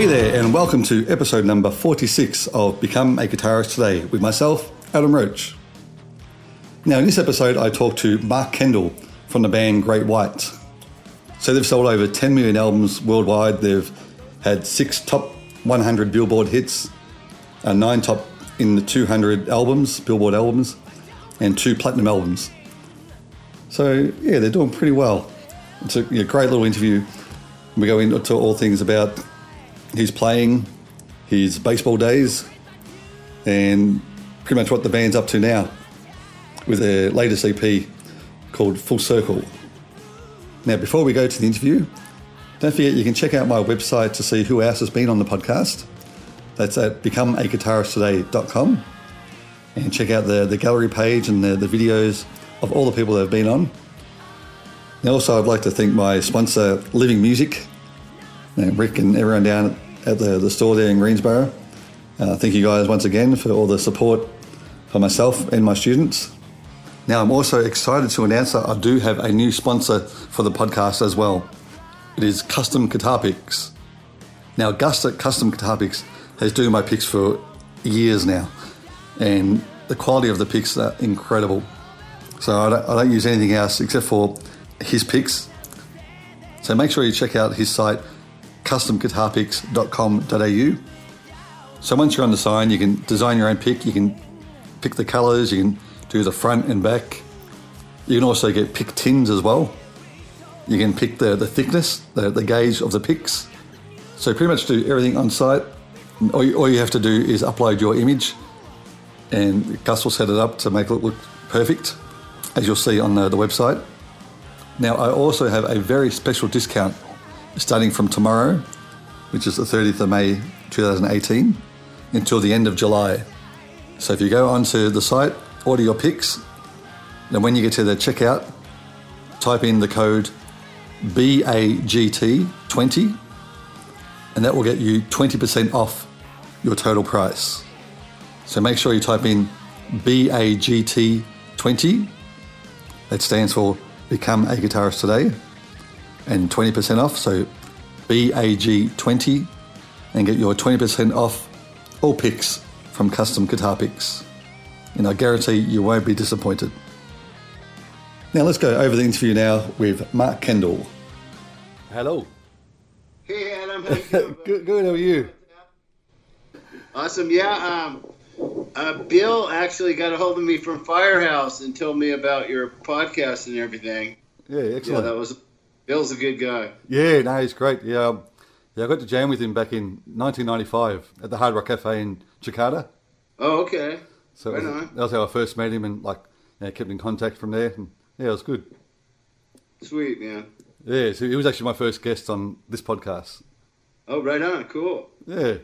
Hey there, and welcome to episode number 46 of Become a Guitarist Today with myself, Adam Roach. Now, in this episode, I talked to Mark Kendall from the band Great White. So, they've sold over 10 million albums worldwide. They've had six top 100 Billboard hits, uh, nine top in the 200 albums, Billboard albums, and two platinum albums. So, yeah, they're doing pretty well. It's a you know, great little interview. We go into all things about his playing, his baseball days, and pretty much what the band's up to now with their latest EP called Full Circle. Now, before we go to the interview, don't forget you can check out my website to see who else has been on the podcast. That's at becomeaguitaristtoday.com and check out the, the gallery page and the, the videos of all the people that have been on. And also, I'd like to thank my sponsor, Living Music, and Rick and everyone down at the, the store there in Greensboro. Uh, thank you guys once again for all the support for myself and my students. Now, I'm also excited to announce that I do have a new sponsor for the podcast as well. It is Custom Guitar Picks. Now, Gus at Custom Guitar Picks has doing my picks for years now, and the quality of the picks are incredible. So I don't, I don't use anything else except for his picks. So make sure you check out his site, customguitarpicks.com.au. So once you're on the sign, you can design your own pick. You can pick the colours. You can do the front and back. You can also get pick tins as well. You can pick the, the thickness, the, the gauge of the picks. So pretty much do everything on site. All you, all you have to do is upload your image and Gus will set it up to make it look perfect, as you'll see on the, the website. Now, I also have a very special discount starting from tomorrow, which is the 30th of May 2018, until the end of July. So if you go onto the site, order your picks, and when you get to the checkout, type in the code BAGT20, and that will get you 20% off your total price. So make sure you type in BAGT20. That stands for Become a Guitarist Today. And 20% off. So BAG20 and get your 20% off all picks from Custom Guitar Picks. And I guarantee you won't be disappointed. Now let's go over the interview now with Mark Kendall. Hello. Hey Adam, how you doing? good, good, how are you? awesome. Yeah, um, uh, Bill actually got a hold of me from Firehouse and told me about your podcast and everything. Yeah, Yeah, excellent. that was Bill's a good guy. Yeah, no, he's great. Yeah, um, yeah, I got to jam with him back in 1995 at the Hard Rock Cafe in Jakarta. Oh, okay. So was, on. that was how I first met him, and like, yeah, kept in contact from there. And yeah, it was good. Sweet, man. Yeah, so he was actually my first guest on this podcast. Oh, right on. Cool. Yeah.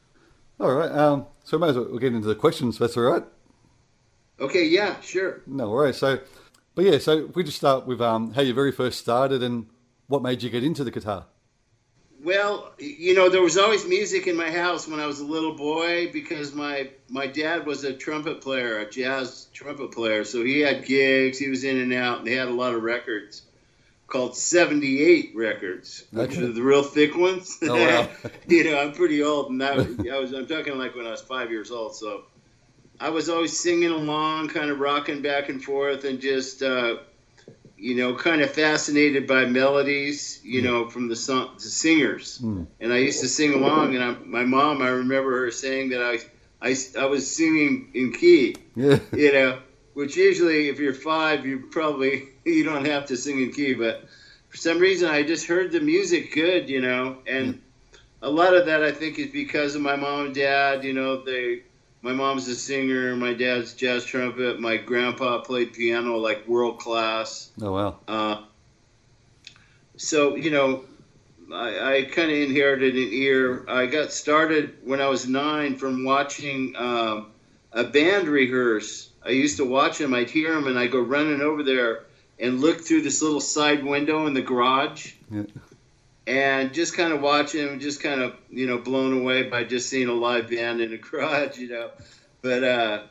All right. Um, so we might as well get into the questions. That's all right. Okay, yeah, sure. No worries. So, but yeah, so if we just start with um, how you very first started and what made you get into the guitar. Well, you know, there was always music in my house when I was a little boy because my my dad was a trumpet player, a jazz trumpet player. So he had gigs, he was in and out, and they had a lot of records called 78 records, which Okay. are the real thick ones. Oh, wow. you know, I'm pretty old, and that I was I'm talking like when I was 5 years old, so I was always singing along, kind of rocking back and forth and just uh you know, kind of fascinated by melodies, you know, from the song, the singers. Mm. And I used to sing along. And I, my mom, I remember her saying that I, I, I was singing in key, Yeah. you know, which usually if you're five, you probably you don't have to sing in key. But for some reason, I just heard the music good, you know, and a lot of that I think is because of my mom and dad. You know, they. My mom's a singer. My dad's jazz trumpet. My grandpa played piano like world class. Oh wow. Uh, so you know, I, I kind of inherited an ear. I got started when I was nine from watching um, a band rehearse. I used to watch them. I'd hear them, and I'd go running over there and look through this little side window in the garage, Yeah. And just kind of watching them, just kind of you know blown away by just seeing a live band in a garage, you know. But uh,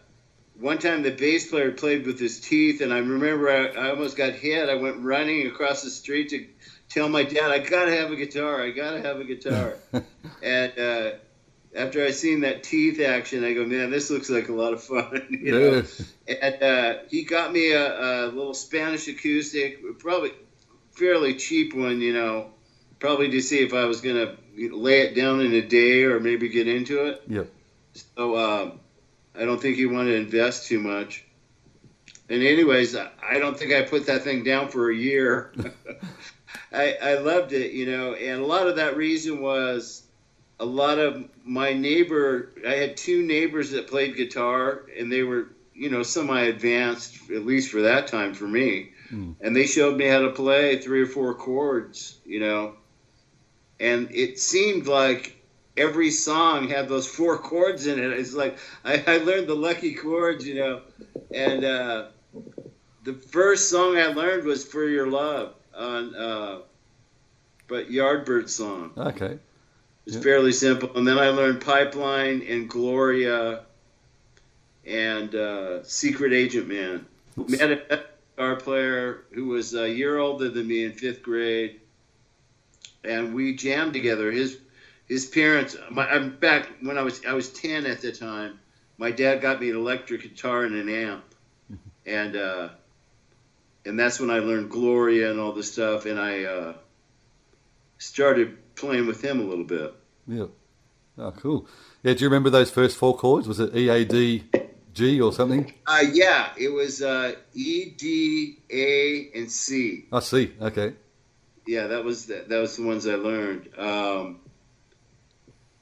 one time the bass player played with his teeth, and I remember I, I almost got hit. I went running across the street to tell my dad, I gotta have a guitar. I gotta have a guitar. and uh, after I seen that teeth action, I go, man, this looks like a lot of fun. you know? And uh, he got me a, a little Spanish acoustic, probably fairly cheap one, you know, probably to see if I was gonna lay it down in a day or maybe get into it. Yep. So um, I don't think you want to invest too much. And anyways, I don't think I put that thing down for a year. I, I loved it, you know, and a lot of that reason was a lot of my neighbor. I had two neighbors that played guitar, and they were, you know, semi-advanced, at least for that time for me. Hmm. And they showed me how to play three or four chords, you know, and it seemed like every song had those four chords in it. It's like I, I learned the lucky chords, you know, and uh, the first song I learned was "For Your Love" on, uh, but Yardbird song. Okay. It's Yeah. fairly simple, and then I learned "Pipeline" and "Gloria" and uh, "Secret Agent Man." Met a guitar player who was a year older than me in fifth grade, and we jammed together. His his parents. My, I'm back when I was I was ten at the time. My dad got me an electric guitar and an amp, and uh, and that's when I learned Gloria and all this stuff, and I uh, started playing with him a little bit. Yeah. Oh, cool. Yeah. Do you remember those first four chords? Was it E A D G or something? Uh, yeah, it was uh, E, D, A, and C. I oh, see. Okay. Yeah, that was the, that was the ones I learned. Um,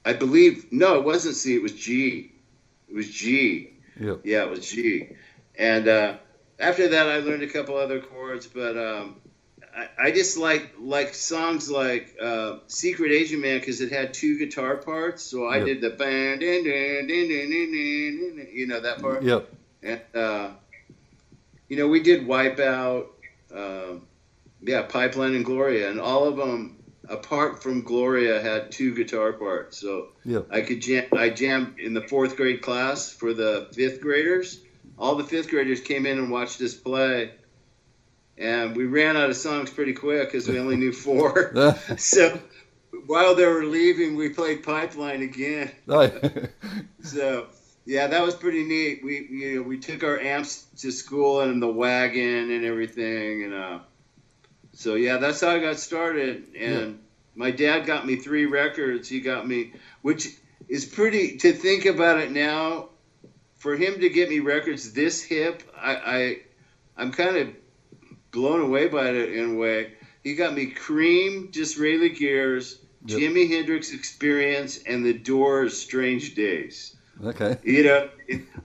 I believe no, it wasn't C. It was G. It was G. Yep. Yeah, it was G. And uh, after that, I learned a couple other chords, but um, I, I just like like songs like uh, "Secret Agent Man" because it had two guitar parts. So I Yep. did the band, you know that part. Yep. And uh, you know, we did Wipeout, um, yeah, Pipeline and Gloria, and all of them, apart from Gloria, had two guitar parts. So Yep. I could jam. I jammed in the fourth grade class for the fifth graders. All the fifth graders came in and watched us play, and we ran out of songs pretty quick because we only knew four. so while they were leaving, we played Pipeline again. So yeah, that was pretty neat. We you know we took our amps to school and the wagon and everything, and uh, so yeah, that's how I got started. And my dad got me three records. He got me, which is pretty to think about it now. For him to get me records this hip, I, I I'm kind of blown away by it in a way. He got me Cream, Disraeli Gears, Yep. Jimi Hendrix Experience, and The Doors' Strange Days okay. you know,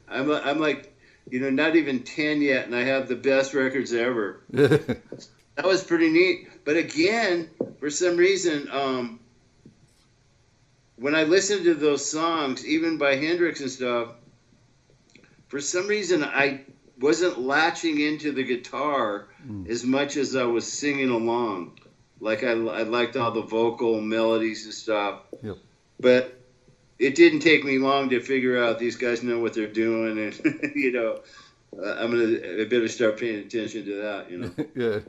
I'm I'm like, you know, not even ten yet, and I have the best records ever. That was pretty neat. But again, for some reason, um, when I listened to those songs, even by Hendrix and stuff, for some reason I wasn't latching into the guitar Mm. as much as I was singing along. Like I, I liked all the vocal melodies and stuff. Yep. But it didn't take me long to figure out these guys know what they're doing, and you know, uh, I'm gonna I better start paying attention to that. You know. yeah.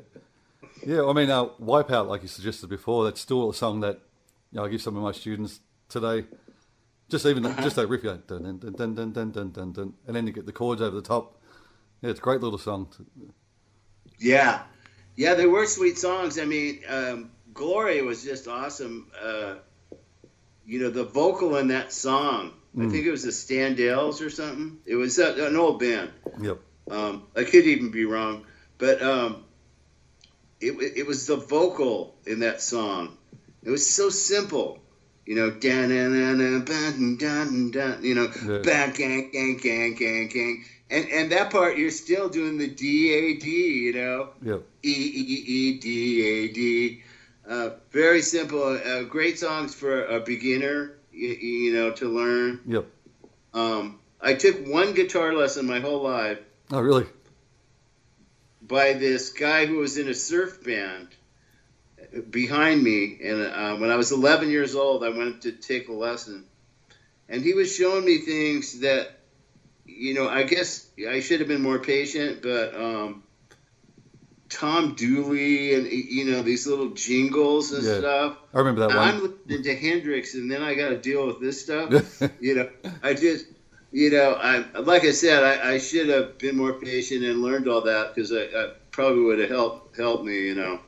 Yeah, I mean, uh, Wipeout, like you suggested before, that's still a song that you know, I give some of my students today. Just even Uh-huh. just that riff, you know, dun, dun, dun, dun, dun, dun, dun, dun, and then you get the chords over the top. Yeah, it's a great little song. Yeah, yeah, they were sweet songs. I mean, um, Gloria was just awesome. Uh, you know, the vocal in that song. I Mm. think it was the Standells or something. It was uh, an old band. Yep. Um, I could even be wrong, but um, it, it was the vocal in that song. It was so simple, you know, dan dan dan dan dan dan, you know, Yeah. bang gang gang gang gang gang, and and that part you're still doing the D A D, you know. E E E D A D. Uh, very simple, uh, great songs for a beginner, you, you know, to learn. Yep. Um, I took one guitar lesson my whole life Oh, really? By this guy who was in a surf band behind me. And uh, when I was 11 years old, I went to take a lesson. And he was showing me things that, you know, I guess I should have been more patient, but um, Tom Dooley and you know these little jingles and Yeah. stuff. I remember that I'm one. listening to Hendrix, and then I got to deal with this stuff. you know, I just, you know, I like I said, I, I should have been more patient and learned all that because I, I probably would have helped helped me. You know,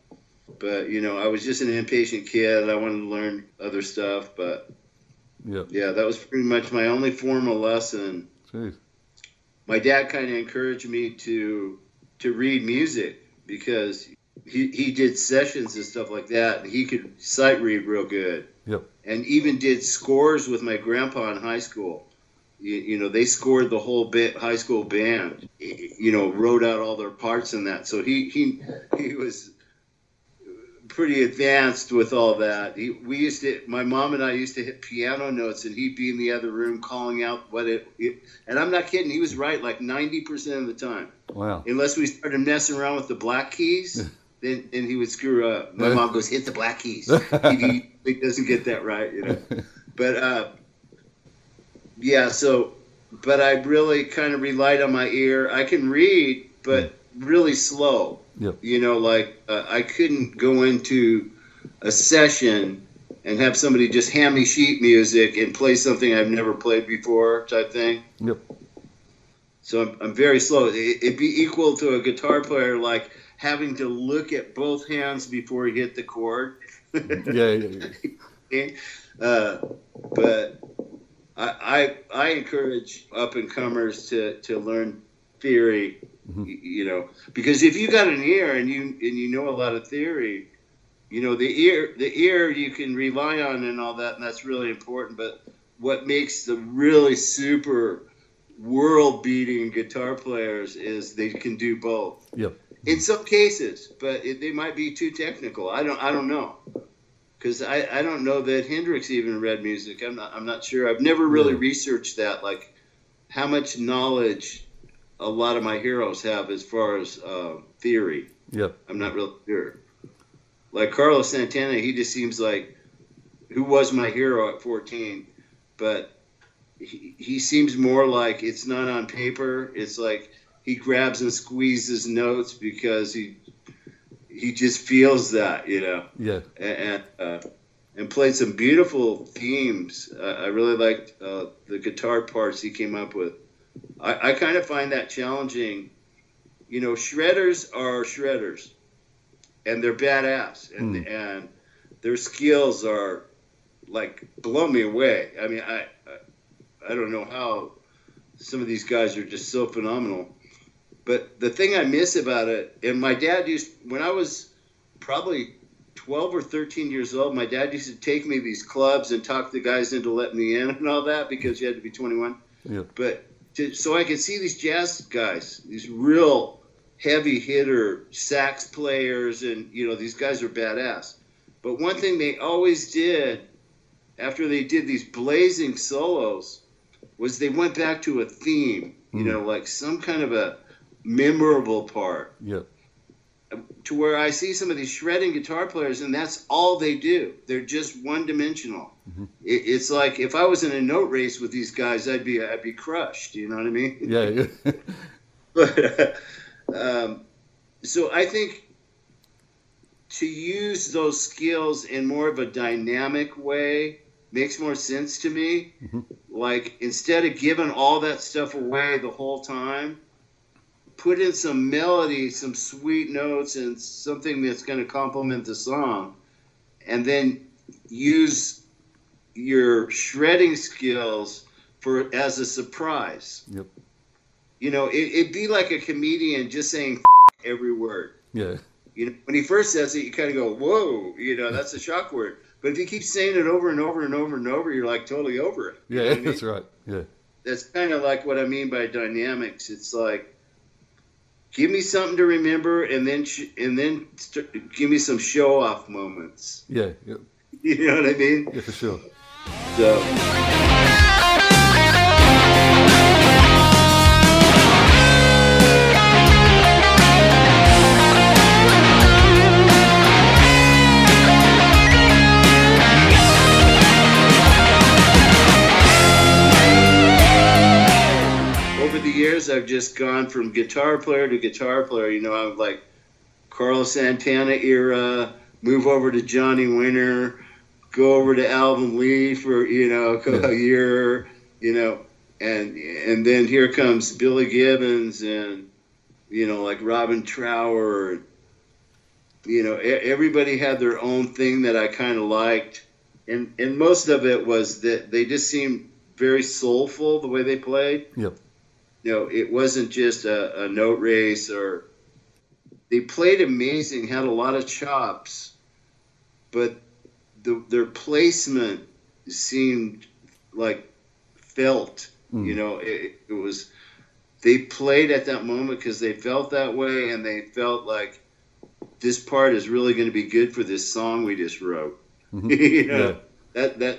but you know, I was just an impatient kid. I wanted to learn other stuff, but Yeah. yeah, that was pretty much my only formal lesson. Jeez. My dad kind of encouraged me to to read music because he, he did sessions and stuff like that, and he could sight read real good. Yep. And even did scores with my grandpa in high school. You, you know, they scored the whole bit high school band. You know, wrote out all their parts in that. So he he he was pretty advanced with all that. He, we used to, my mom and I used to hit piano notes, and he'd be in the other room calling out what it. it and I'm not kidding. He was right like 90 percent of the time Wow. unless we started messing around with the black keys, then then he would screw up. My mom goes, "Hit the black keys." he, he doesn't get that right, you know. But uh, yeah, so but I really kind of relied on my ear. I can read, but really slow. Yep. You know, like uh, I couldn't go into a session and have somebody just hand me sheet music and play something I've never played before, type thing. Yep. So I'm, I'm very slow. It, it'd be equal to a guitar player like having to look at both hands before he hit the chord. Yeah. yeah, yeah. uh, but I, I encourage up and comers to, to learn theory. Mhm. You know, because if you got an ear and you and you know a lot of theory, you know the ear the ear you can rely on and all that, and that's really important. But what makes the really super world beating guitar players is they can do both Yep. in some cases, but it, they might be too technical. I don't I don't know because I, I don't know that Hendrix even read music. I'm not I'm not sure. I've never really Yeah. researched that, like how much knowledge a lot of my heroes have as far as uh, theory. Yep. I'm not really sure. Like Carlos Santana, he just seems like who was my hero at 14, but he, he seems more like it's not on paper. It's like he grabs and squeezes notes because he he just feels that, you know, Yeah. and uh, and played some beautiful themes. Uh, I really liked uh, the guitar parts he came up with. I, I kind of find that challenging. You know, shredders are shredders, and they're badass, and Mm. and their skills are like blow me away. I mean, I, I I don't know how some of these guys are just so phenomenal. But the thing I miss about it, and my dad used when I was probably 12 or 13 years old, my dad used to take me to these clubs and talk the guys into letting me in and all that because you had to be 21. Yeah. But to, so I could see these jazz guys, these real heavy hitter sax players, and you know these guys are badass. But one thing they always did after they did these blazing solos was they went back to a theme, you Hmm. know, like some kind of a memorable part Yep. to where I see some of these shredding guitar players, and that's all they do. They're just one dimensional. Mhm. It, it's like if I was in a note race with these guys, I'd be I'd be crushed. You know what I mean? Yeah. yeah. But um, so I think to use those skills in more of a dynamic way makes more sense to me. Mhm. Like instead of giving all that stuff away the whole time, put in some melody, some sweet notes, and something that's going to complement the song, and then use your shredding skills for as a surprise. Yep. You know, it, it'd be like a comedian just saying F- every word. Yeah. You know, when he first says it, you kind of go, "Whoa!" You know, that's a shock word. But if you keep saying it over and over and over and over, you're like totally over it. You know Yeah. I mean? That's right. Yeah. That's kind of like what I mean by dynamics. It's like, give me something to remember, and then sh- and then st- give me some show off moments. Yeah. Yeah. You know what I mean? Yeah. For sure. So. The years, I've just gone from guitar player to guitar player. You know, I'm like Carlos Santana era, move over to Johnny Winter, go over to Alvin Lee for you know Yeah. a year, you know, and and then here comes Billy Gibbons and you know like Robin Trower. You know, everybody had their own thing that I kind of liked, and and most of it was that they just seemed very soulful the way they played Yep. You know, it wasn't just a, a note race or they played amazing, had a lot of chops, but the, their placement seemed like felt. Mm. You know, it, it was they played at that moment because they felt that way and they felt like this part is really going to be good for this song we just wrote. Mhm. you know, Yeah. that that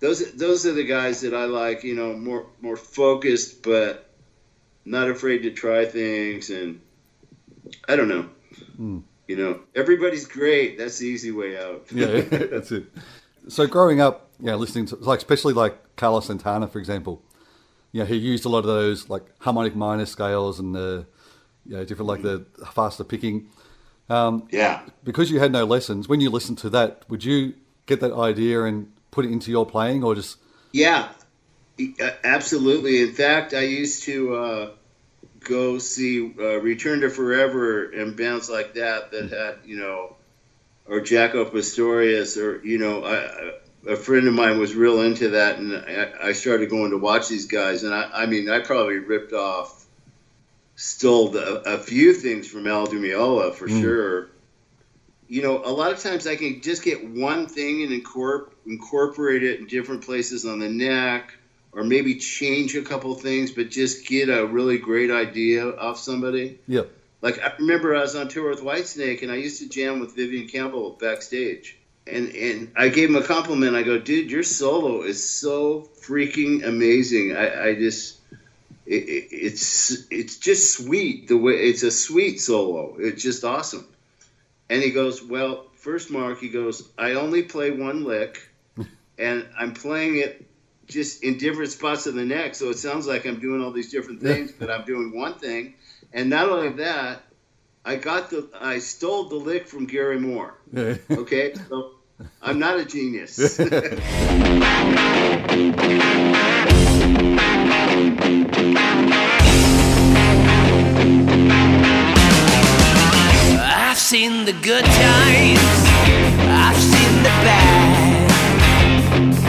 those those are the guys that I like. You know, more more focused, but not afraid to try things. And I don't know. Mm. You know, everybody's great. That's the easy way out. Yeah, that's it. So growing up, you know, listening to like especially like Carlos Santana, for example, you know, he used a lot of those like harmonic minor scales and the you know different like the faster picking. Um, yeah. because you had no lessons, when you listened to that, would you get that idea and put it into your playing, or just Yeah, absolutely. In fact, I used to uh, go see uh, Return to Forever and bands like that that had, you know, or Jaco Pastorius, or you know, I, a friend of mine was real into that, and I, I started going to watch these guys, and I, I mean, I probably ripped off, stole the, a few things from Al Di Meola for Mm. sure. You know, a lot of times I can just get one thing and incorp- incorporate it in different places on the neck, or maybe change a couple things, but just get a really great idea off somebody. yeah, Like I remember I was on tour with Whitesnake, and I used to jam with Vivian Campbell backstage, and and I gave him a compliment. I go, dude, your solo is so freaking amazing. I, I just. It, it, it's it's just sweet the way it's a sweet solo. It's just awesome. And he goes, well, first Mark, he goes, I only play one lick, and I'm playing it just in different spots of the neck, so it sounds like I'm doing all these different things, but I'm doing one thing. And not only that, I got the I stole the lick from Gary Moore. Okay, so I'm not a genius. I've seen the good times, I've seen the bad.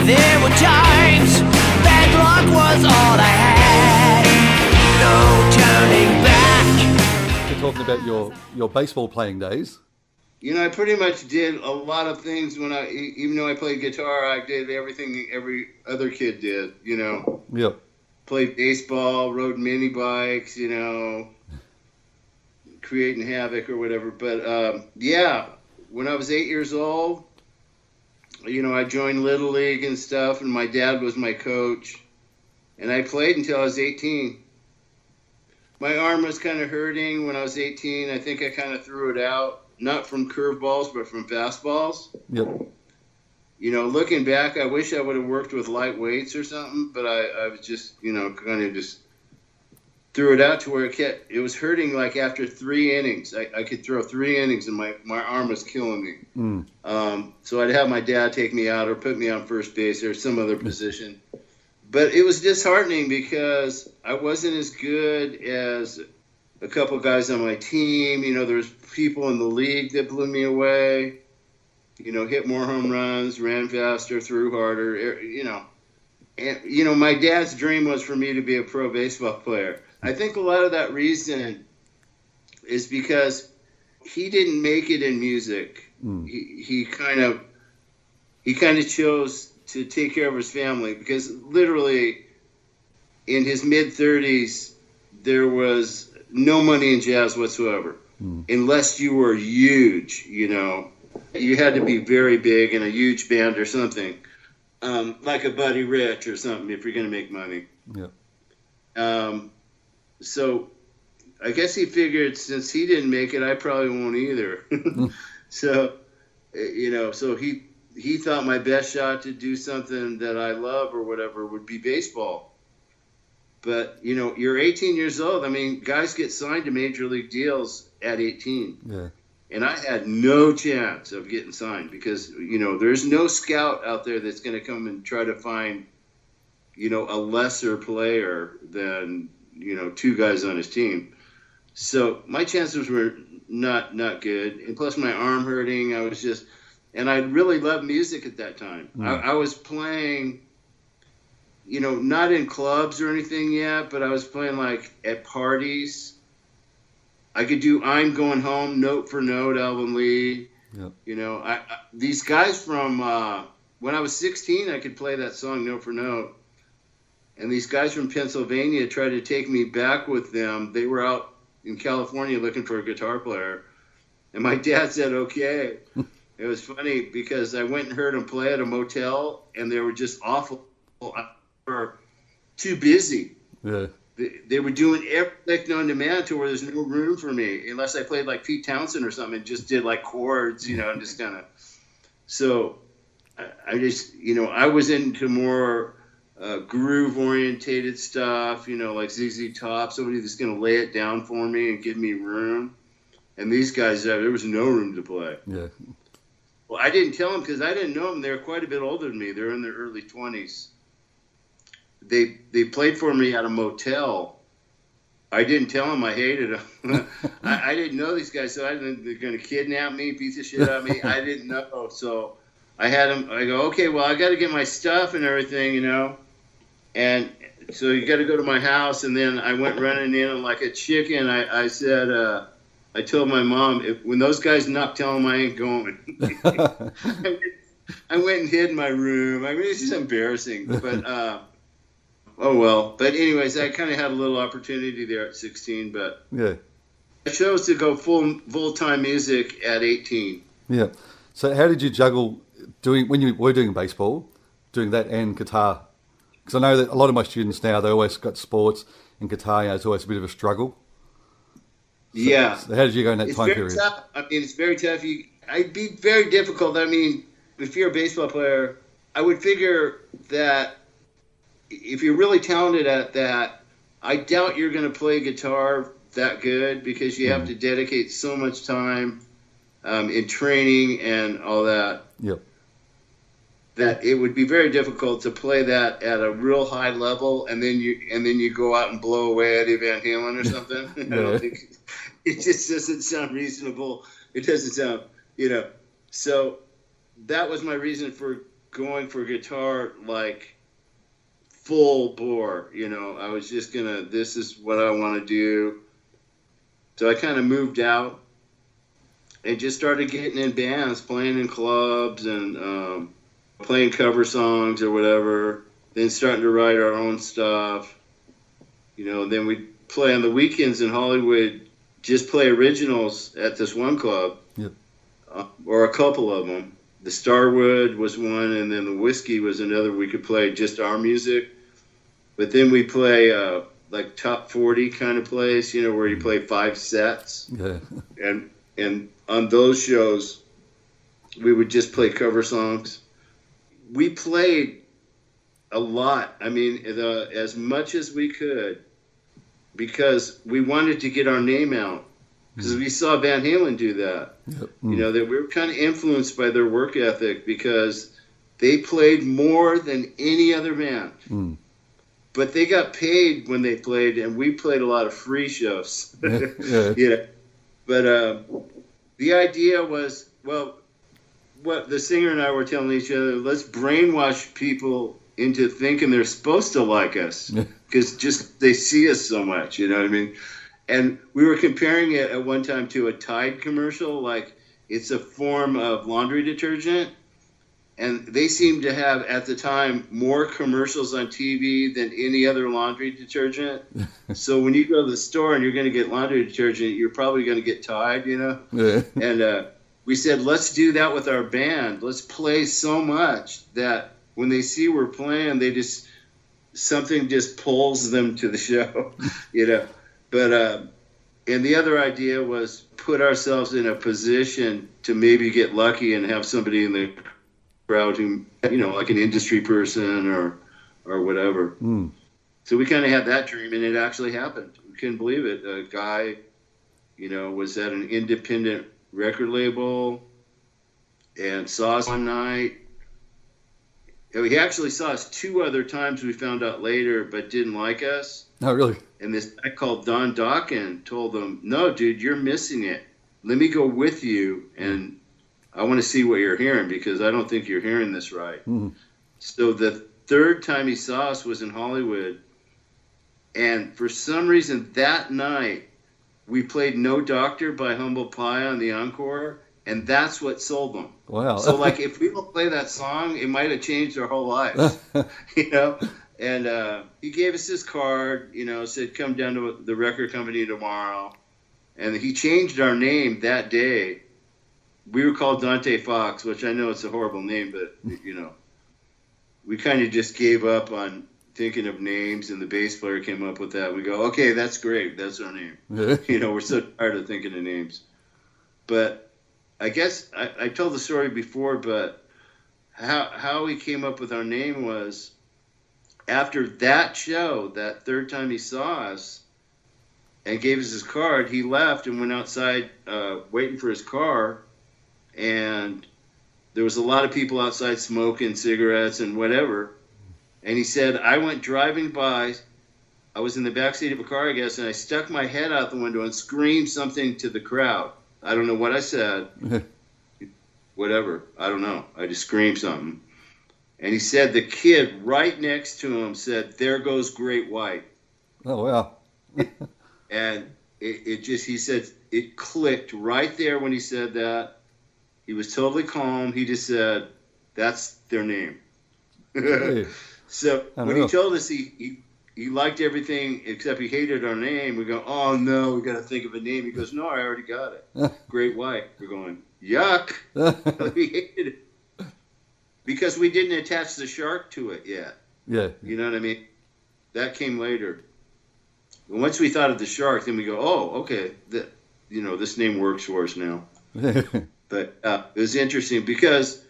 There were times bad luck was all I had. No turning back. You're talking about your your baseball playing days. you know, I pretty much did a lot of things when I, even though I played guitar, I did everything every other kid did. You know, Yep. played baseball, rode mini bikes, you know, creating havoc or whatever. But um, yeah, when I was eight years old, you know, I joined Little League and stuff, and my dad was my coach. And I played until I was 18. My arm was kind of hurting when I was 18. I think I kind of threw it out, not from curveballs, but from fastballs Yep. you know, looking back, I wish I would have worked with light weights or something, but I, I was just, you know, kind of just threw it out to where it kept, it was hurting like after three innings. I, I could throw three innings and my, my arm was killing me. Mm. Um, so I'd have my dad take me out or put me on first base or some other position. But it was disheartening because I wasn't as good as a couple guys on my team. You know, there's people in the league that blew me away. You know, hit more home runs, ran faster, threw harder. er, You know, and you know, my dad's dream was for me to be a pro baseball player. I think a lot of that reason is because he didn't make it in music. Mm. He, he kind of he kind of chose to take care of his family because literally in his mid 30s there was no money in jazz whatsoever Mm. unless you were huge you know you had to be very big in a huge band or something um, like a buddy rich or something if you're going to make money Yep. um, so I guess he figured since he didn't make it, I probably won't either. so, eh, you know, so he he thought my best shot to do something that I love or whatever would be baseball. But you know, you're 18 years old. I mean, guys get signed to major league deals at 18. Yeah. and I had no chance of getting signed because you know there's no scout out there that's going to come and try to find you know a lesser player than you know two guys on his team. So my chances were not not good, and plus my arm hurting. I was just, and I really loved music at that time. Mm. I, I was playing, you know, not in clubs or anything yet, but I was playing like at parties. I could do "I'm Going Home" note for note, Alvin Lee. Yep. You know, I, I these guys from uh, when I was 16, I could play that song note for note. And these guys from Pennsylvania tried to take me back with them. They were out in California looking for a guitar player. And my dad said, okay. it was funny because I went and heard them play at a motel, and they were just awful. They were too busy. Yeah. They, they were doing everything to man to where there's no room for me unless I played like Pete Townshend or something and just did like chords, you know, and just kind of. So I, I just, you know, I was into more uh, groove orientated stuff, you know, like ZZ Top, somebody that's going to lay it down for me and give me room. And these guys, uh, there was no room to play. Yeah. Well, I didn't tell them because I didn't know them. They were quite a bit older than me. They're in their early 20s. They they played for me at a motel. I didn't tell them I hated them. I, I didn't know these guys, so I didn't. They're going to kidnap me, beat the shit out of me. I didn't know, so I had them. I go, okay, well, I got to get my stuff and everything, you know. And so you got to go to my house, and then I went running in like a chicken. I, I said, uh, I told my mom, if, when those guys knock, tell them I ain't going. I, went, I went and hid in my room. I mean, it's just embarrassing, but uh, oh well. But anyways, I kind of had a little opportunity there at 16, but yeah. I chose to go full full time music at 18. Yeah. So how did you juggle doing when you were doing baseball, doing that and guitar? Because I know that a lot of my students now they always got sports and guitar. You know, it's always a bit of a struggle. yeah. So how did you go in that it's time very period? tough. I mean, it's very tough. You, I'd be very difficult. I mean, if you're a baseball player, I would figure that if you're really talented at that, I doubt you're going to play guitar that good because you have to dedicate so much time um, in training and all that. Yep. That it would be very difficult to play that at a real high level, and then you and then you go out and blow away Eddie Van Halen or something. I don't think it just doesn't sound reasonable. It doesn't sound, you know. So that was my reason for going for guitar, like full bore. You know, I was just gonna. This is what I want to do. So I kind of moved out and just started getting in bands, playing in clubs, and um, playing cover songs or whatever. Then starting to write our own stuff. You know, then we'd play on the weekends in Hollywood, just play originals at this one club, Yep. uh, or a couple of them. The Starwood was one, and then the Whiskey was another. We could play just our music, but then we play uh, like top forty kind of place, you know, where you play five sets Yeah. and and on those shows we would just play cover songs we played a lot i mean the, as much as we could because we wanted to get our name out because we saw van halen do that Yep. you know that we were kind of influenced by their work ethic because they played more than any other band Mm. but they got paid when they played and we played a lot of free shows Yeah. yeah. But um, the idea was, well, what the singer and I were telling each other, let's brainwash people into thinking they're supposed to like us because just they see us so much, you know what I mean? And we were comparing it at one time to a Tide commercial, like it's a form of laundry detergent. And they seemed to have at the time more commercials on TV than any other laundry detergent. so when you go to the store and you're going to get laundry detergent, you're probably going to get Tide, you know. And uh, we said, let's do that with our band. Let's play so much that when they see we're playing, they just something just pulls them to the show, you know. But uh, and the other idea was put ourselves in a position to maybe get lucky and have somebody in the crowd who, you know, like an industry person or or whatever. Mm. So we kind of had that dream, and it actually happened. We couldn't believe it. A guy, you know, was at an independent record label and saw us one night. He actually saw us two other times. We found out later, but didn't like us. No, really. And this guy called Don Dawkins told them, "No, dude, you're missing it. Let me go with you, and I want to see what you're hearing because I don't think you're hearing this right." Mhm. So the third time he saw us was in Hollywood, and for some reason that night we played "No Doctor" by Humble Pie on the encore, and that's what sold them. Wow. So like, if we don't play that song, it might have changed their whole lives you know. And uh, he gave us his card, you know, said come down to the record company tomorrow, and he changed our name that day. We were called Dante Fox, which I know it's a horrible name, but you know, we kind of just gave up on thinking of names, and the bass player came up with that. We go, okay, that's great, that's our name. You know, we're so tired of thinking of names. But I guess I, I told the story before, but how how he came up with our name was after that show, that third time he saw us and gave us his card, he left and went outside uh, waiting for his car, and there was a lot of people outside smoking cigarettes and whatever. And he said, I went driving by. I was in the back seat of a car, I guess, and I stuck my head out the window and screamed something to the crowd. I don't know what I said. Whatever. I don't know. I just screamed something. And he said the kid right next to him said, There goes Great White. oh wow. And it, it just, he said, it clicked right there when he said that. He was totally calm. He just said, That's their name. So when know. he told us he, he he liked everything except he hated our name, we go, oh no, we got to think of a name. He goes, no, I already got it. Great White. We're going, yuck. we hated it because we didn't attach the shark to it yet. yeah. You know what I mean? That came later. And once we thought of the shark, then we go, oh, okay, that you know this name works for us now. But uh, it was interesting because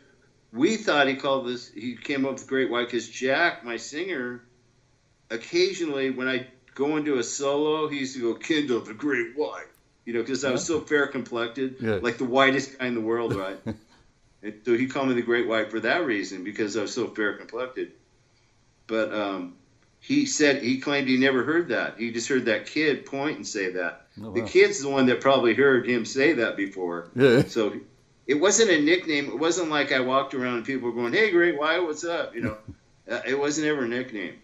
we thought he called this. He came up with Great White because Jack, my singer, occasionally when I go into a solo, he used to go Kendall the Great White. You know, because I was so fair complected, Yeah. like the whitest guy in the world, right? and so he called me the Great White for that reason because I was so fair complected. But um, he said he claimed he never heard that. He just heard that kid point and say that. Oh, The kid's the one that probably heard him say that before. Yeah. So it wasn't a nickname. It wasn't like I walked around and people were going, "Hey, Great White, what's up?" You know, Uh, it wasn't ever a nickname.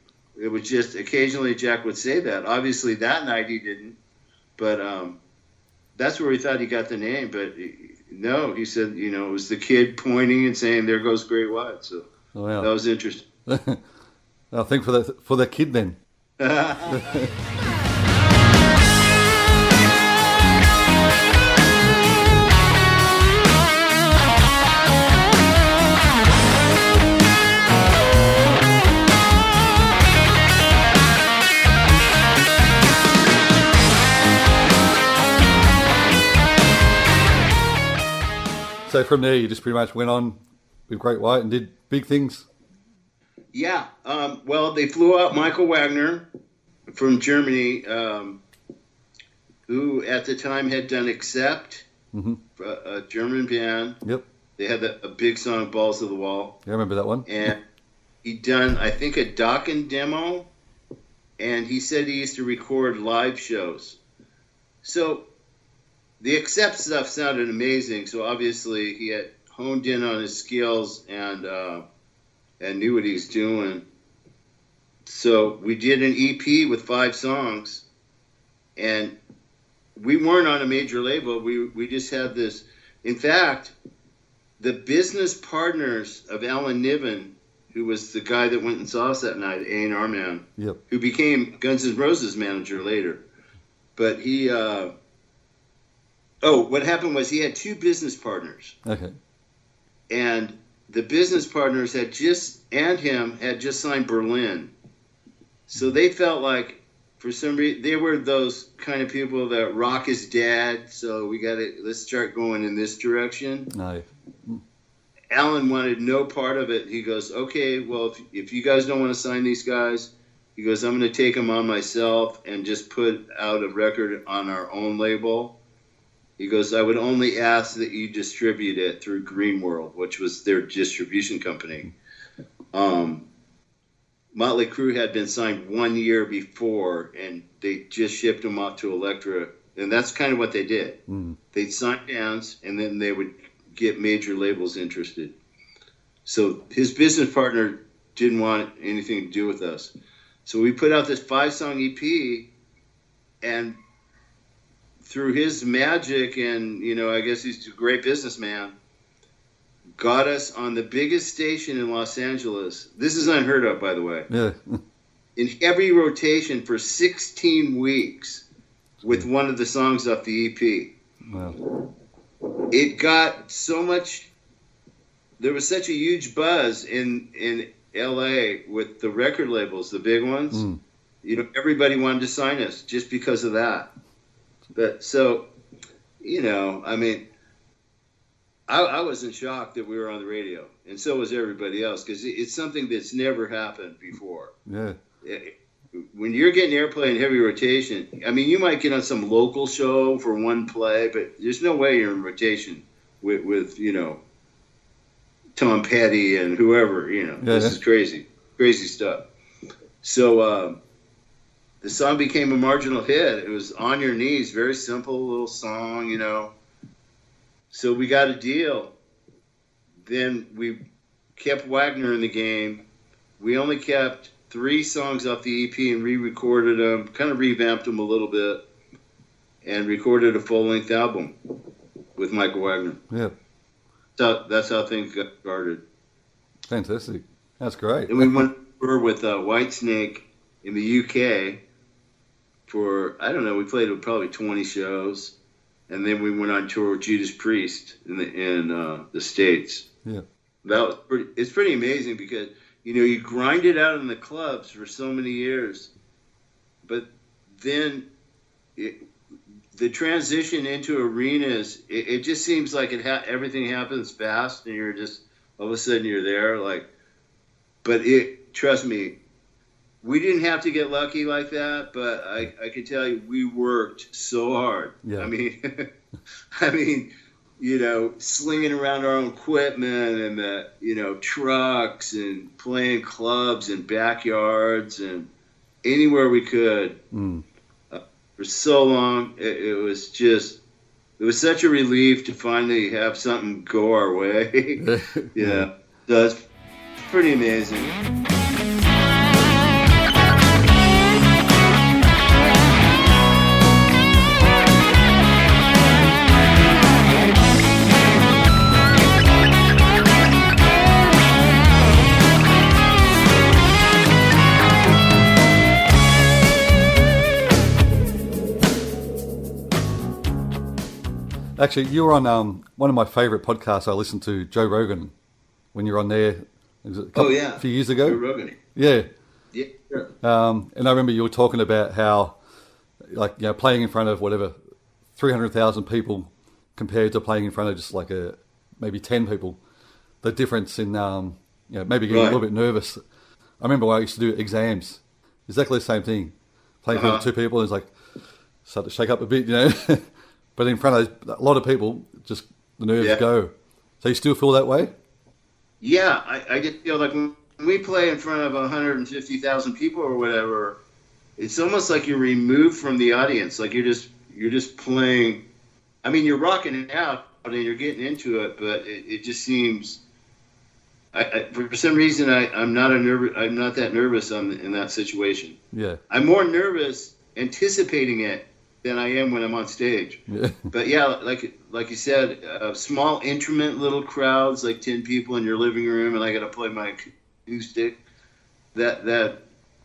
It was just occasionally Jack would say that. Obviously, that night he didn't, but um, that's where we thought he got the name. But he- no, he said, you know, it was the kid pointing and saying, "There goes Great White." So that was interesting. I think for the for the kid then. So from there, you just pretty much went on with Great White and did big things. Yeah. Um, well, they flew out Michael Wagener from Germany, um, who at the time had done Accept, Mhm. a, a German band. Yep. They had a, a big song, Balls of the Wall. Yeah, I remember that one. And he'd done, I think, a Dokken demo. And he said he used to record live shows. So the Accept stuff sounded amazing. So obviously he had honed in on his skills and uh, and knew what he was doing. So we did an EP with five songs, and we weren't on a major label. We we just had this. In fact, the business partners of Alan Niven, who was the guy that went and saw us that night, A and R man, Yep. who became Guns N' Roses manager later. But he, uh, oh, what happened was he had two business partners Okay. and the business partners had just and him had just signed Berlin, so they felt like for some reason they were those kind of people that rock is dead. So we got to let's start going in this direction. No. Alan wanted no part of it. He goes, okay, well if if you guys don't want to sign these guys, he goes, I'm going to take them on myself and just put out a record on our own label. He goes, I would only ask that you distribute it through Green World, which was their distribution company. Um, Motley Crue had been signed one year before, and they just shipped them off to Elektra, and that's kind of what they did. Mm. They'd sign bands, and then they would get major labels interested. So his business partner didn't want anything to do with us. So we put out this five song EP, and through his magic and you know, I guess he's a great businessman, got us on the biggest station in Los Angeles. This is unheard of, by the way. Yeah. In every rotation for 16 weeks with one of the songs off the EP Wow. it got so much there was such a huge buzz in in LA with the record labels the big ones Mm. you know everybody wanted to sign us just because of that but so you know I mean I, I was in shock that we were on the radio and so was everybody else because it, it's something that's never happened before Yeah. when you're getting airplay in heavy rotation, I mean, you might get on some local show for one play, but there's no way you're in rotation with, with you know, Tom Petty and whoever. You know, this Yeah. is crazy, crazy stuff. So um, the song became a marginal hit. It was on your knees, very simple little song, you know. So we got a deal. Then we kept Wagener in the game. We only kept three songs off the EP and re-recorded them, kind of revamped them a little bit, and recorded a full-length album with Michael Wagener. Yeah. So that's how things got started. Fantastic. That's great. And we went tour with uh, Whitesnake in the UK for I don't know. We played probably 20 shows, and then we went on tour with Judas Priest in the in uh, the states. Yeah. that was pretty, it's pretty amazing because you know you grind it out in the clubs for so many years, but then it, the transition into arenas it, it just seems like it ha- everything happens fast and you're just all of a sudden you're there like but it trust me we didn't have to get lucky like that but i i can tell you we worked so hard Yeah. i mean i mean you know slinging around our own equipment and the you know trucks and playing clubs and backyards and anywhere we could Mm. for so long. It, it was just, it was such a relief to finally have something go our way. yeah, so it's pretty amazing. Actually, you were on um, one of my favorite podcasts I listened to, Joe Rogan, when you were on there. was it a couple- Oh, yeah. A few years Joe ago. Rogan. Yeah. Yeah, sure. Um, and I remember you were talking about how, like, you know, playing in front of whatever, 300,000 people compared to playing in front of just like a, maybe 10 people. The difference in, um, you know, maybe getting a little bit nervous. I remember when I used to do exams, exactly the same thing. Playing in front of Uh-huh. two people, it's like, start to shake up a bit, you know. but in front of those, a lot of people, just the nerves Yeah. go. So you still feel that way? Yeah, I, I just feel like when we play in front of 150,000 people or whatever, it's almost like you're removed from the audience. Like you're just you're just playing. I mean, you're rocking it out and you're getting into it, but it, it just seems. I, I, for some reason, I, I'm not a nervous. I'm not that nervous on, in that situation. Yeah. I'm more nervous anticipating it than I am when I'm on stage. Yeah. But yeah, like like you said, uh, small, intimate little crowds, like ten people in your living room, and I got to play my acoustic. That that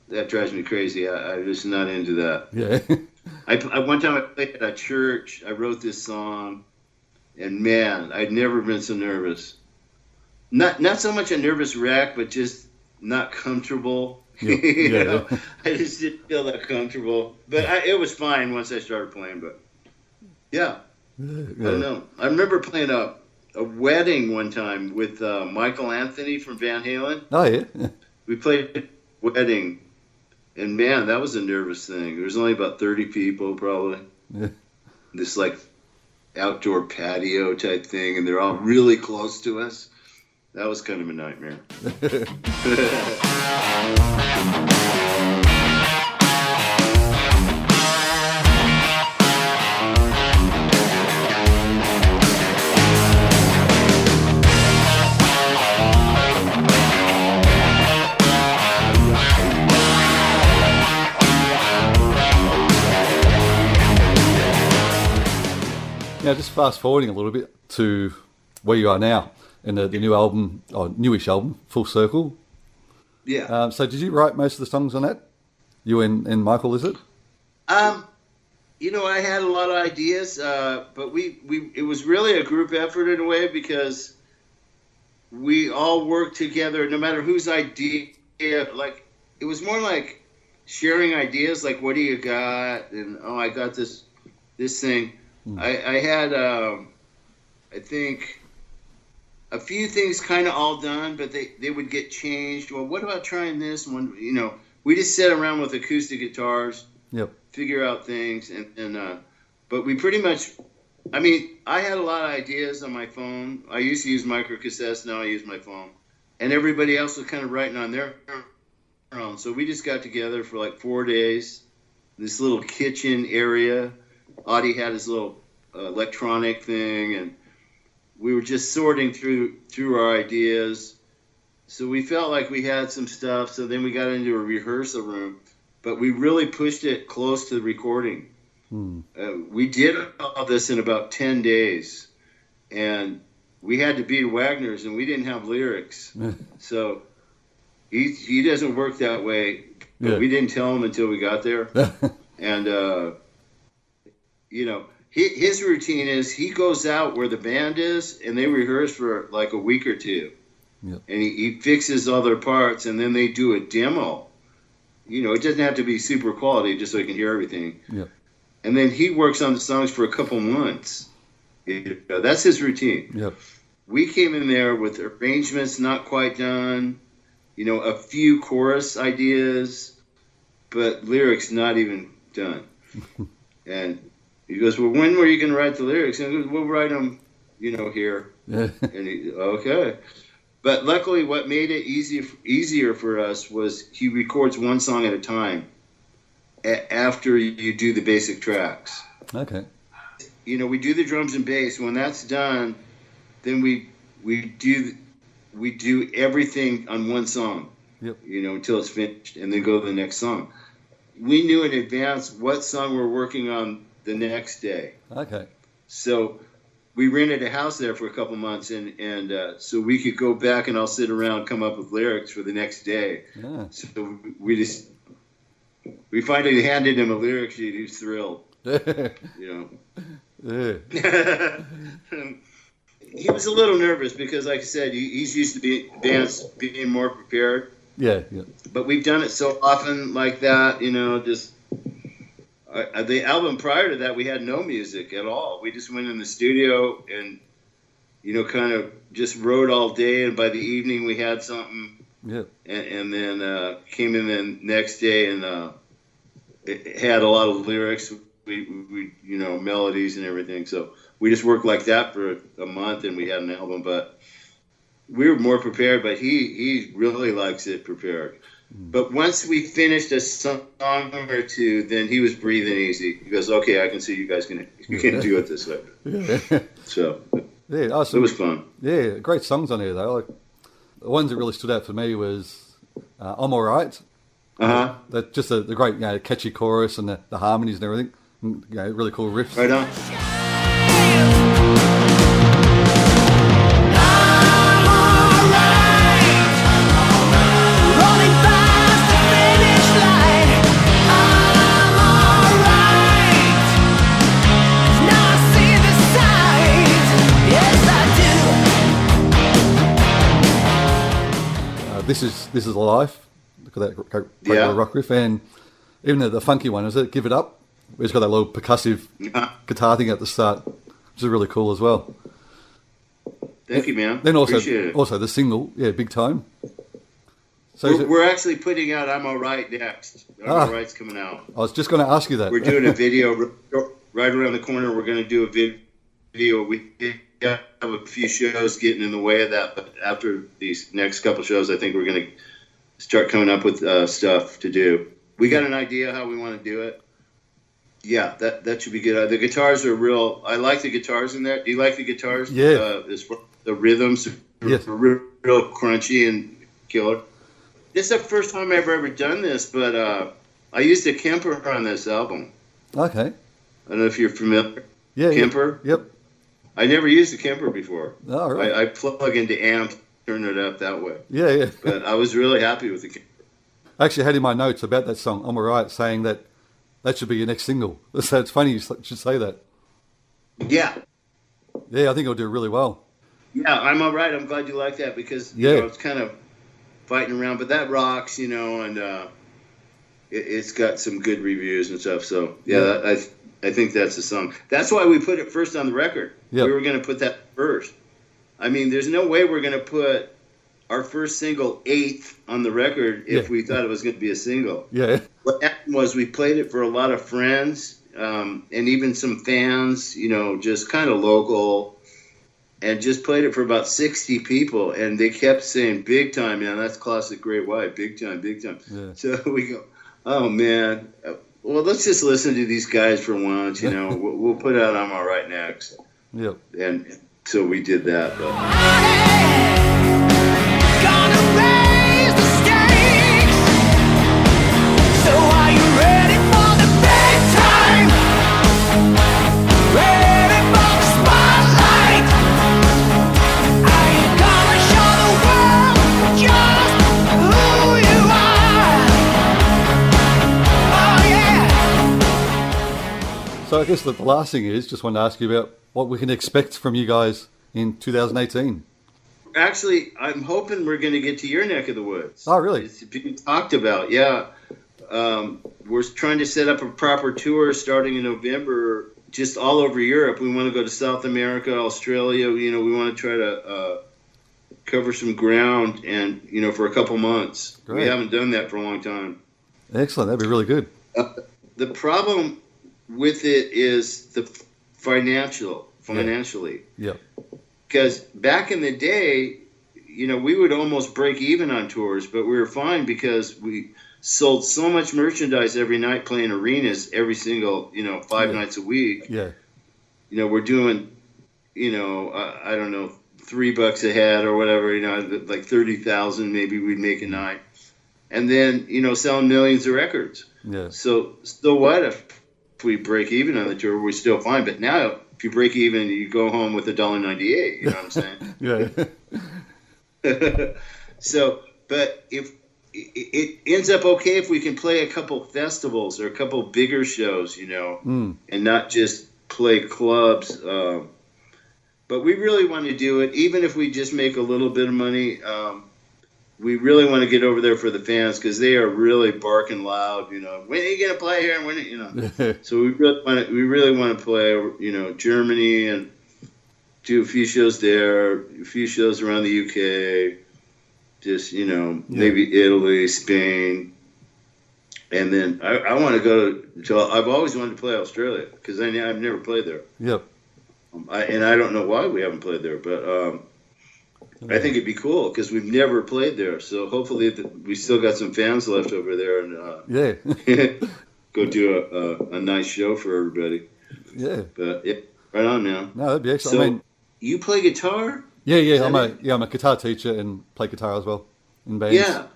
that drives me crazy. I, I'm just not into that. yeah. I, I one time I played at a church. I wrote this song, and man, I'd never been so nervous. Not not so much a nervous wreck, but just not comfortable. Yeah, You yeah. know? I just didn't feel that comfortable. But I, it was fine once I started playing. But yeah, I don't know. I remember playing a a wedding one time with uh, Michael Anthony from Van Halen. Oh, yeah. We played a wedding, and man, that was a nervous thing. There was only about thirty people, probably. Yeah. This like outdoor patio type thing, and they're all really close to us. That was kind of a nightmare. Now, just fast forwarding a little bit to where you are now in the, the new album, or newish album, Full Circle. Yeah. Um, so, did you write most of the songs on that? You and, and Michael, is it? Um, you know, I had a lot of ideas, uh, but we, we it was really a group effort in a way because we all worked together, no matter whose idea. Like it was more like sharing ideas, like what do you got, and oh, I got this this thing. I, I had, um, I think. A few things kind of all done, but they, they would get changed. Well, what about trying this one? You know, we just sat around with acoustic guitars, Yep. figure out things and, and uh, but we pretty much i mean i had a lot of ideas on my phone i used to use micro cassettes now i use my phone and everybody else was kind of writing on their own so we just got together for like four days this little kitchen area audie had his little uh, electronic thing and we were just sorting through through our ideas so we felt like we had some stuff so then we got into a rehearsal room but we really pushed it close to the recording. Hmm. Uh, we did all this in about 10 days, and we had to beat Wagener's, and we didn't have lyrics. so he, he doesn't work that way, but Yeah. we didn't tell him until we got there. and, uh, you know, hi- his routine is he goes out where the band is, and they rehearse for like a week or two. Yep. And he, he fixes all their parts, and then they do a demo you know, it doesn't have to be super quality just so you can hear everything. Yeah. And then he works on the songs for a couple months. You know, that's his routine. Yep. We came in there with arrangements not quite done, you know, a few chorus ideas, but lyrics not even done. and he goes, "Well, when were you going to write the lyrics?" And I go, "We'll write them, you know, here." And he, okay. But luckily, what made it easy, easier for us was he records one song at a time a- after you do the basic tracks. okay. You know, we do the drums and bass. When that's done, then we we do we do everything on one song. Yep. You know, until it's finished, and then go to the next song. We knew in advance what song we're working on the next day. Okay. So we rented a house there for a couple months, and and uh, so we could go back and I'll sit around, come up with lyrics for the next day. Yeah. So we just we finally handed him a lyric sheet. He was thrilled, you know. he was a little nervous because, like I said, he's used to be bands being more prepared. Yeah. Yeah. But we've done it so often like that, you know, just. Uh, the album prior to that, we had no music at all. We just went in the studio and, you know, kind of just wrote all day. And by the evening, we had something. Yeah. And, and then uh, came in the next day and uh, it it had a lot of lyrics, we, we, you know, melodies and everything. So we just worked like that for a month and we had an album. But we were more prepared, but he, he really likes it prepared. But once we finished a song or two, then he was breathing easy. He goes, "Okay, I can see you guys can you can do it this way." Yeah. So yeah. it was fun. Yeah, great songs on here though. Like the ones that really stood out for me was uh, "I'm Alright." Uh huh. That just the, the great, you know, catchy chorus and the, the harmonies and everything. And, you know, really cool riffs. Right on. This is this is life. Look at that great, great Yeah. rock riff, and even the, the funky one is it "Give It Up." It's got that little percussive Uh, guitar thing at the start, which is really cool as well. Thank you, man. Then also also the single, yeah, big time. So We're, it- we're actually putting out "I'm Alright" next. "I'm Ah. Alright's coming out. I was just going to ask you that. We're doing a video right around the corner. We're going to do a vid- deal. We got a few shows getting in the way of that, but after these next couple shows, I think we're going to start coming up with uh, stuff to do. We got an idea how we want to do it. Yeah, that that should be good. Uh, the guitars are real. I like the guitars in there. Do you like the guitars? Yeah. Uh, this, the rhythms are Yes. real, real crunchy and killer. This is the first time I've ever done this, but uh, I used a Kemper on this album. Okay. I don't know if you're familiar. Yeah. yeah. Kemper. Yep. I never used a Kemper before. All right. I, I plug into amp, turn it up that way. yeah, yeah. But I was really happy with the Kemper. I actually had in my notes about that song, I'm Alright, saying that that should be your next single. So it's funny you should say that. Yeah, Yeah, I think it'll do really well. yeah, I'm all right. I'm glad you like that because you Yeah. know it's kind of fighting around, but that rocks, you know, and uh, it, it's got some good reviews and stuff. So yeah, Yeah. that, I I think that's the song. That's why we put it first on the record. Yeah. We were going to put that first. I mean, there's no way we're going to put our first single eighth on the record if Yeah. we thought it was going to be a single. Yeah. what happened was we played it for a lot of friends um, and even some fans, you know, just kind of local, and just played it for about 60 people. And they kept saying, big time, man, that's classic Great White, big time, big time. Yeah. So we go, oh, man. uh, Well, let's just listen to these guys for once, you know. we'll, we'll put out I'm All Right next. Yep. And so we did that. But So I guess the the last thing is just want to ask you about what we can expect from you guys in 2018. actually, I'm hoping we're going to get to your neck of the woods. Oh, really? It's being talked about, yeah. Um, we're trying to set up a proper tour starting in November, just all over Europe. We want to go to South America, Australia. You know, we want to try to uh, cover some ground, and you know, for a couple months. Great. We haven't done that for a long time. Excellent. That'd be really good. The problem with it is the financial, financially Yeah. because back in the day, you know, we would almost break even on tours, but we were fine because we sold so much merchandise every night playing arenas every single, you know, five Yeah. nights a week. Yeah. You know, we're doing, you know, uh, I don't know, three bucks a head or whatever, you know, like 30,000 maybe we'd make a night. And then, you know, selling millions of records. Yeah. So, so what if we break even on the tour? We're still fine. But now, if you break even, you go home with a dollar ninety-eight. You know what I'm saying? Yeah. so, but if it, it ends up okay if we can play a couple festivals or a couple bigger shows, you know, Mm. and not just play clubs. Um, but we really want to do it, even if we just make a little bit of money. Um, we really want to get over there for the fans because they are really barking loud. You know, when are you gonna play here? When you know? So we really want to, we really want to play, you know, Germany and do a few shows there, a few shows around the UK, just you know, Yeah. maybe Italy, Spain, and then I, I want to go to. I've always wanted to play Australia because I've never played there, yep. um, I, and I don't know why we haven't played there, but um, I think it'd be cool because we've never played there. So hopefully th- we still got some fans left over there, and uh, Yeah. go do a, a, a nice show for everybody. yeah. But yeah, right on now. No, that'd be excellent. So I mean, you play guitar? yeah, yeah. I'm a yeah, I'm a guitar teacher and play guitar as well in bands. Yeah.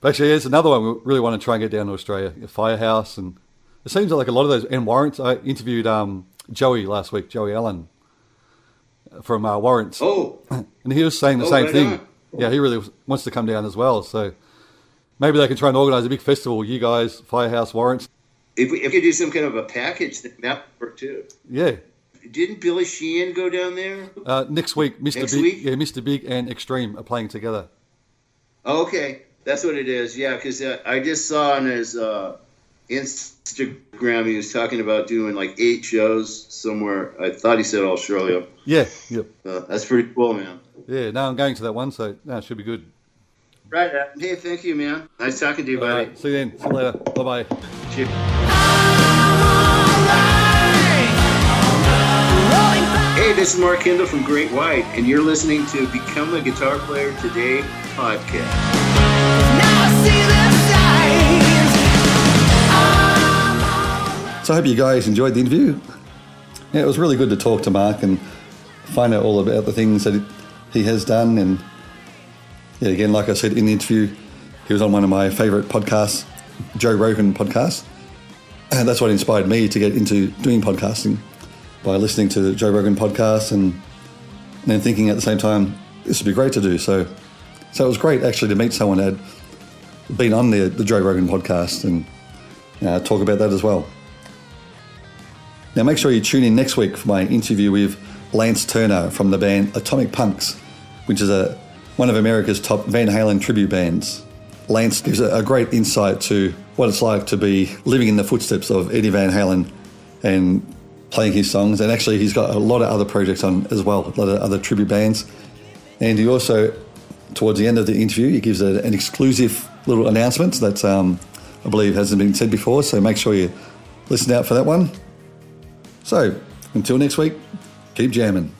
But actually, there's another one we really want to try and get down to Australia, Firehouse, and it seems like a lot of those and Warrants. I interviewed um, Joey last week, Joey Allen from uh, Warrants, Oh, and he was saying the Oh, same right thing. on. Yeah, he really wants to come down as well. So maybe they can try and organise a big festival. You guys, Firehouse, Warrants. if we, if we could do some kind of a package, that would work too. Yeah. Didn't Billy Sheehan go down there? Uh, next week, Mr. Next Big, week? yeah, Mr. Big and Extreme are playing together. Oh, okay, that's what it is. Yeah, because uh, I just saw on his uh, Instagram he was talking about doing like eight shows somewhere. I thought he said Australia. Yeah, yep, Uh, that's pretty cool, man. yeah. No, I'm going to that one, so no, it should be good. Right. Adam. Hey, thank you, man. Nice talking to you, All buddy. right, see you then. See you later. Bye bye. Cheers. Hey, Hey, this is Mark Kendall from Great White, and you're listening to Become a Guitar Player Today podcast. So I hope you guys enjoyed the interview. Yeah, it was really good to talk to Mark and find out all about the things that he has done. And yeah, again, like I said in the interview, he was on one of my favourite podcasts, Joe Rogan podcast. And that's what inspired me to get into doing podcasting by listening to the Joe Rogan podcast and, then thinking at the same time, this would be great to do. So, so it was great actually to meet someone that had been on the, the Joe Rogan podcast and uh, talk about that as well. Now, make sure you tune in next week for my interview with Lance Turner from the band Atomic Punks, which is a, one of America's top Van Halen tribute bands. Lance gives a, a great insight to what it's like to be living in the footsteps of Eddie Van Halen and playing his songs. And actually, he's got a lot of other projects on as well, a lot of other tribute bands. And he also, towards the end of the interview, he gives a, an exclusive little announcement that um, I believe hasn't been said before. So make sure you listen out for that one. So, until next week, keep jamming.